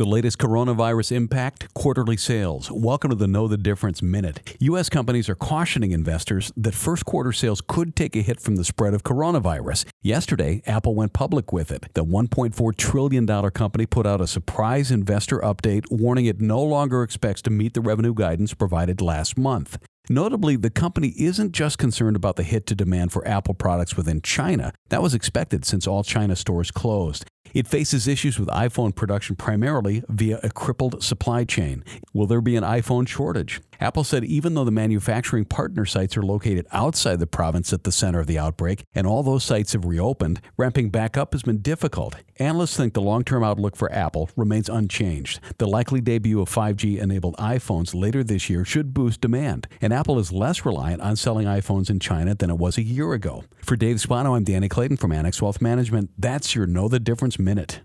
The latest coronavirus impact, quarterly sales. Welcome to the Know the Difference Minute. U.S. companies are cautioning investors that first quarter sales could take a hit from the spread of coronavirus. Yesterday, Apple went public with it. The $1.4 trillion company put out a surprise investor update warning it no longer expects to meet the revenue guidance provided last month. Notably, the company isn't just concerned about the hit to demand for Apple products within China. That was expected since all China stores closed. It faces issues with iPhone production primarily via a crippled supply chain. Will there be an iPhone shortage? Apple said even though the manufacturing partner sites are located outside the province at the center of the outbreak, and all those sites have reopened, ramping back up has been difficult. Analysts think the long term outlook for Apple remains unchanged. The likely debut of 5G enabled iPhones later this year should boost demand, and Apple is less reliant on selling iPhones in China than it was a year ago. For Dave Spano, I'm Danny Clayton from Annex Wealth Management. That's your Know the Difference Minute.